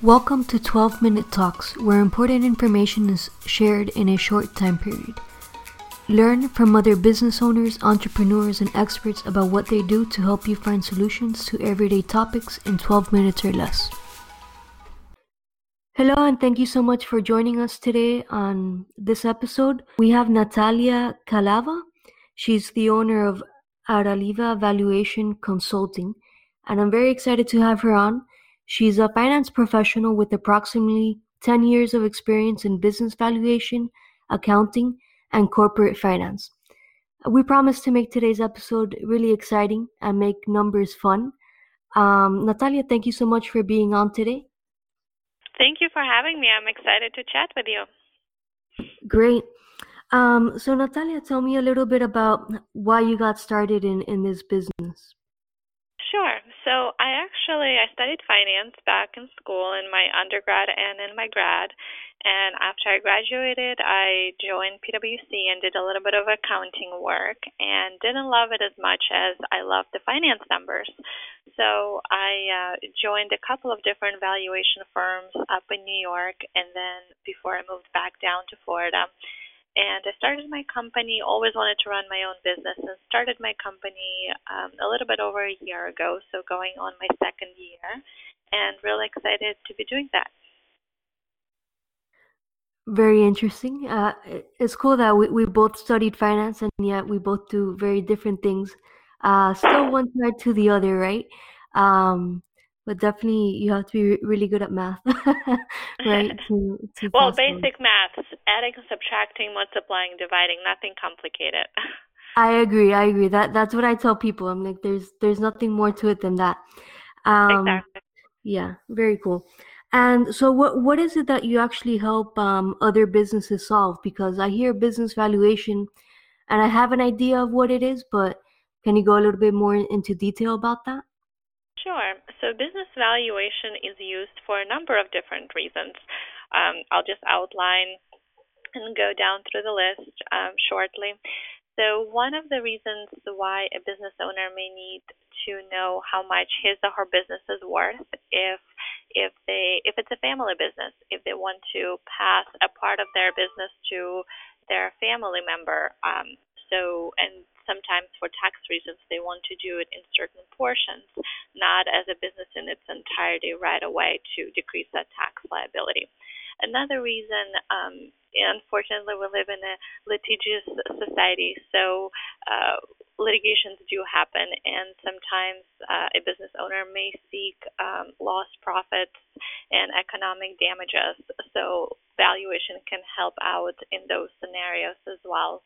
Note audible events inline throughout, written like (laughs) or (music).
Welcome to 12 Minute Talks, where important information is shared in a short time period. Learn from other business owners, entrepreneurs, and experts about what they do to help you find solutions to everyday topics in 12 minutes or less. Hello, and thank you so much for joining us today on this episode. We have Natalia Calava. She's the owner of Araliya Valuation Consulting, and I'm very excited to have her on. She's a finance professional with approximately 10 years of experience in business valuation, accounting, and corporate finance. We promise to make today's episode really exciting and make numbers fun. Um, Natalia, thank you so much for being on today. Thank you for having me. I'm excited to chat with you. Great. Um, so, Natalia, tell me a little bit about why you got started in, in this business. Sure. So I actually I studied finance back in school in my undergrad and in my grad. And after I graduated, I joined PwC and did a little bit of accounting work and didn't love it as much as I loved the finance numbers. So I uh, joined a couple of different valuation firms up in New York and then before I moved back down to Florida and I started my company. Always wanted to run my own business, and started my company um, a little bit over a year ago. So going on my second year, and really excited to be doing that. Very interesting. Uh, it's cool that we, we both studied finance, and yet we both do very different things. Uh, still one side to the other, right? Um, but definitely you have to be really good at math, (laughs) right? (laughs) To, to well, basic maths, adding, subtracting, multiplying, dividing, nothing complicated. (laughs) I agree. I agree. That that's what I tell people. I'm like, there's there's nothing more to it than that. Um, exactly. Yeah, very cool. And so, what what is it that you actually help um, other businesses solve? Because I hear business valuation, and I have an idea of what it is, but can you go a little bit more into detail about that? Sure. So business valuation is used for a number of different reasons. Um, I'll just outline and go down through the list um, shortly. So one of the reasons why a business owner may need to know how much his or her business is worth if if they if it's a family business, if they want to pass a part of their business to their family member. Um, so and sometimes for tax reasons they want to do it in certain portions, not as a business in its entirety right away to decrease that tax liability. Another reason, um, unfortunately, we live in a litigious society, so uh, litigations do happen, and sometimes uh, a business owner may seek um, lost profits and economic damages. So, valuation can help out in those scenarios as well.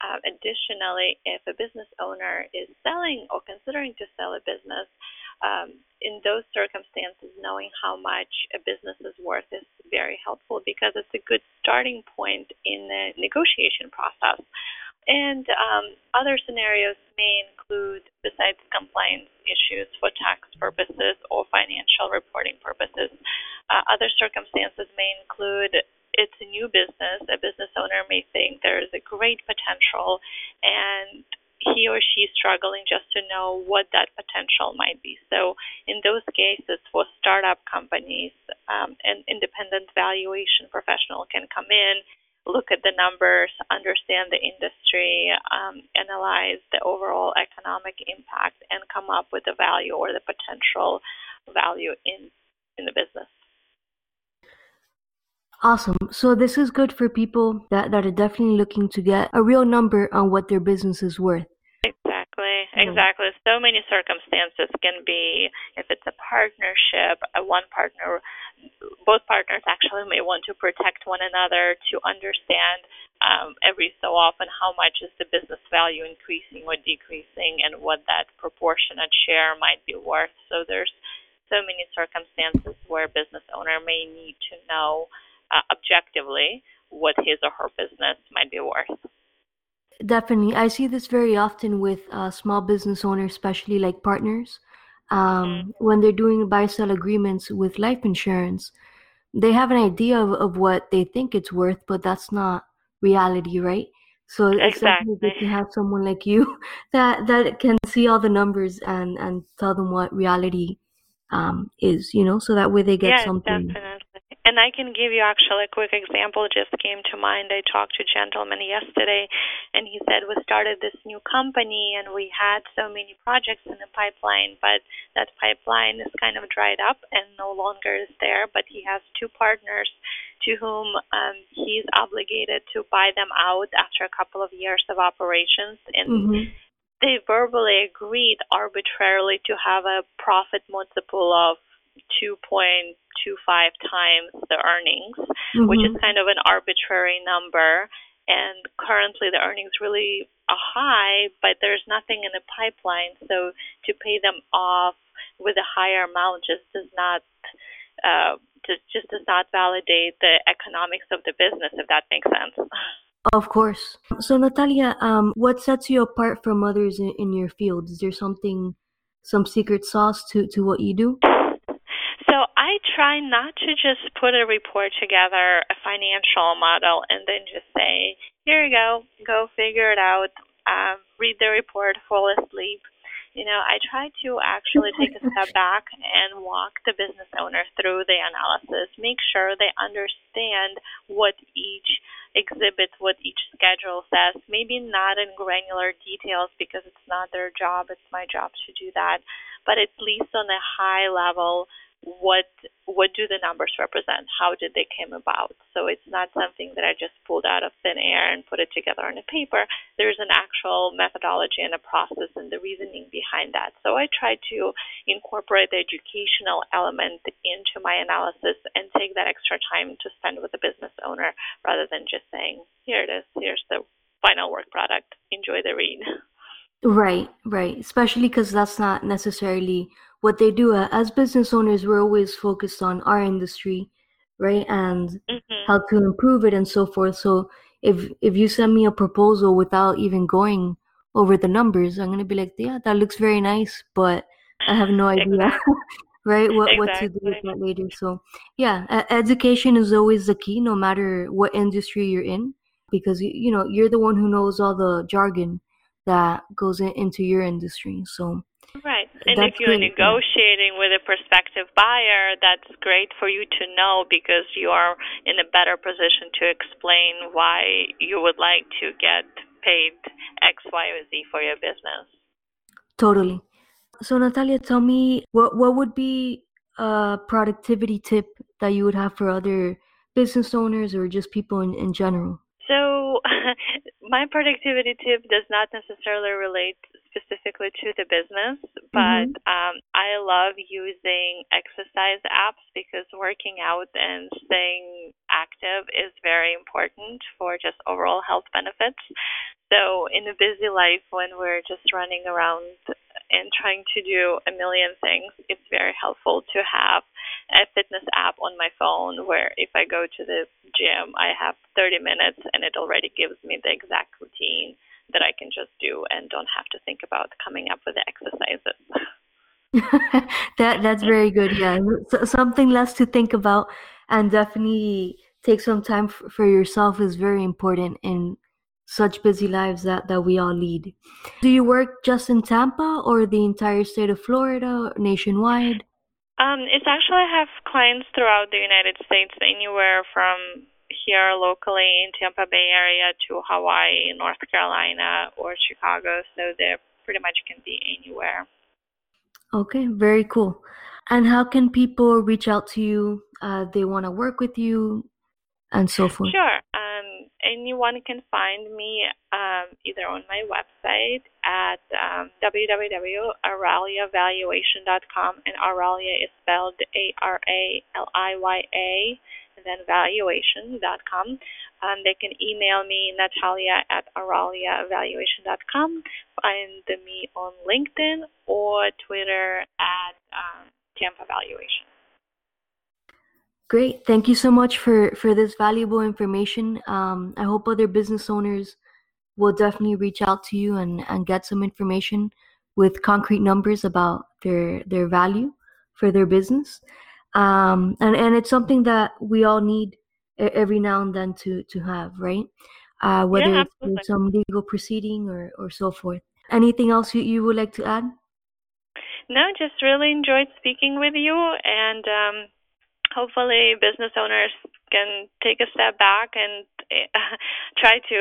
Uh, additionally, if a business owner is selling or considering to sell a business, um, in those circumstances, knowing how much a business is worth is very helpful because it's a good starting point in the negotiation process. And um, other scenarios may include, besides compliance issues for tax purposes or financial reporting purposes, uh, other circumstances may include it's a new business, a business owner may think there is a great potential and he or she is struggling just to know what that potential might be. So, in those cases, for startup companies, um, an independent valuation professional can come in, look at the numbers, understand the industry, um, analyze the overall economic impact, and come up with the value or the potential value in in the business. Awesome. So this is good for people that, that are definitely looking to get a real number on what their business is worth. Exactly, exactly. So many circumstances can be if it's a partnership, a one partner, both partners actually may want to protect one another to understand um, every so often how much is the business value increasing or decreasing and what that proportionate share might be worth. So there's so many circumstances where a business owner may need to know uh, objectively what his or her business might be worth. Definitely. I see this very often with uh, small business owners, especially like partners. Um, mm-hmm. When they're doing buy sell agreements with life insurance, they have an idea of, of what they think it's worth, but that's not reality, right? So it's exactly. good to have someone like you (laughs) that that can see all the numbers and and tell them what reality um, is, you know, so that way they get yes, something. definitely. And I can give you actually a quick example. Just came to mind. I talked to a gentleman yesterday and he said we started this new company and we had so many projects in the pipeline, but that pipeline is kind of dried up and no longer is there, but he has two partners to whom um, he's obligated to buy them out after a couple of years of operations. And hmm they verbally agreed arbitrarily to have a profit multiple of 2.25 times the earnings, which is hmm kind of an arbitrary number. And currently, the earnings really are high, but there's nothing in the pipeline. So to pay them off with a higher amount just does not uh, just just does not validate the economics of the business, if that makes sense. Of course. So, Natalia, um, what sets you apart from others in, in your field? Is there something, some secret sauce to, to what you do? Try not to just put a report together, a financial model, and then just say, here you go, go figure it out, um, read the report, fall asleep. You know, I try to actually take a step back and walk the business owner through the analysis, make sure they understand what each exhibit, what each schedule says, maybe not in granular details because it's not their job, it's my job to do that, but at least on a high level, what what do the numbers represent? How did they came about? So it's not something that I just pulled out of thin air and put it together on a paper. There's an actual methodology and a process and the reasoning behind that. So I try to incorporate the educational element into my analysis and take that extra time to spend with the business owner rather than just saying, here it is, here's the final work product. Enjoy the read. (laughs) Right, right. Especially because that's not necessarily what they do. Uh, As business owners, we're always focused on our industry, right, and hmm how to improve it and so forth. So if if you send me a proposal without even going over the numbers, I'm gonna be like, yeah, that looks very nice, but I have no (laughs) idea, (laughs) right, what what to do with that later. So yeah, education is always the key, no matter what industry you're in, because you, you know you're the one who knows all the jargon that goes in, into your industry. So Right. And if you're. Negotiating with a prospective buyer, that's great for you to know because you are in a better position to explain why you would like to get paid X, Y, or Z for your business. Totally. So Natalia, tell me what what would be a productivity tip that you would have for other business owners or just people in, in general? So, (laughs) my productivity tip does not necessarily relate specifically to the business, but Mm-hmm. um, I love using exercise apps because working out and staying active is very important for just overall health benefits. So, in a busy life, when we're just running around and trying to do a million things, it's very helpful to have a fitness app on my phone where if I go to the gym, I have 30 minutes and it already gives me the exact routine that I can just do and don't have to think about coming up with the exercises. (laughs) that that's very good. Yeah, so, something less to think about, and definitely take some time f- for yourself is very important in such busy lives that that we all lead. Do you work just in Tampa or the entire state of Florida, nationwide? Um, it's actually I have clients throughout the United States, anywhere from here locally in Tampa Bay area to Hawaii, North Carolina, or Chicago. So they pretty much can be anywhere. Okay, very cool. And how can people reach out to you? Uh, they want to work with you and so forth. Sure. Um, anyone can find me um, either on my website at um, www.araliyavaluation.com, and Araliya is spelled A R A L I Y A, and then valuation.com. Um, they can email me, Natalia at araliyavaluation.com, find me on LinkedIn or Twitter at um, Tampa Valuation. Great. Thank you so much for for this valuable information. Um, I hope other business owners will definitely reach out to you and and get some information with concrete numbers about their their value for their business. Um, and and it's something that we all need every now and then to to have, right? Uh, whether Yeah, it's some legal proceeding or or so forth. Anything else you, you would like to add? No, just really enjoyed speaking with you, and um, hopefully, business owners can take a step back and uh, (laughs) try to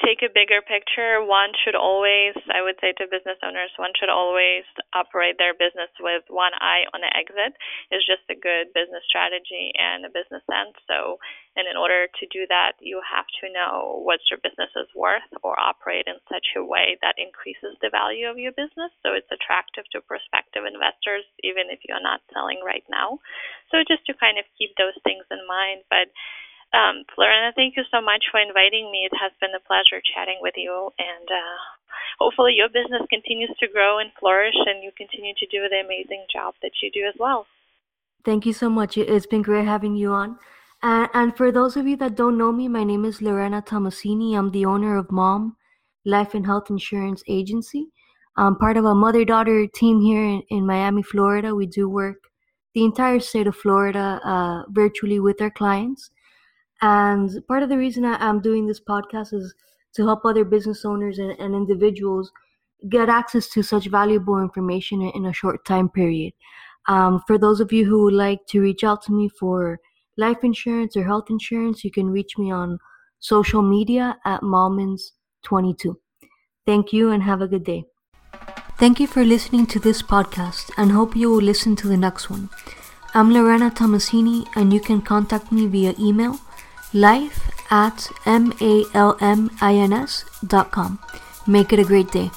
take a bigger picture. One should always, I would say to business owners, one should always operate their business with one eye on the exit. Is just a good business strategy and a business sense. So, and in order to do that, you have to know what your business is worth or operate in such a way that increases the value of your business so it's attractive to prospective investors, even if you're not selling right now. So, just to kind of keep those things in mind. But um, Lorena, thank you so much for inviting me. It has been a pleasure chatting with you, and uh, hopefully your business continues to grow and flourish, and you continue to do the amazing job that you do as well. Thank you so much. It's been great having you on. And, and for those of you that don't know me, my name is Lorena Tomasini. I'm the owner of Mom Life and Health Insurance Agency. I'm part of a mother daughter team here in, in Miami, Florida. We do work the entire state of Florida uh, virtually with our clients. And part of the reason I, am doing this podcast is to help other business owners and, and individuals get access to such valuable information in, in a short time period. Um, for those of you who would like to reach out to me for life insurance or health insurance, you can reach me on social media at Malmins22. Thank you and have a good day. Thank you for listening to this podcast and hope you will listen to the next one. I'm Lorena Tomasini and you can contact me via email life at malmins.com. Make it a great day.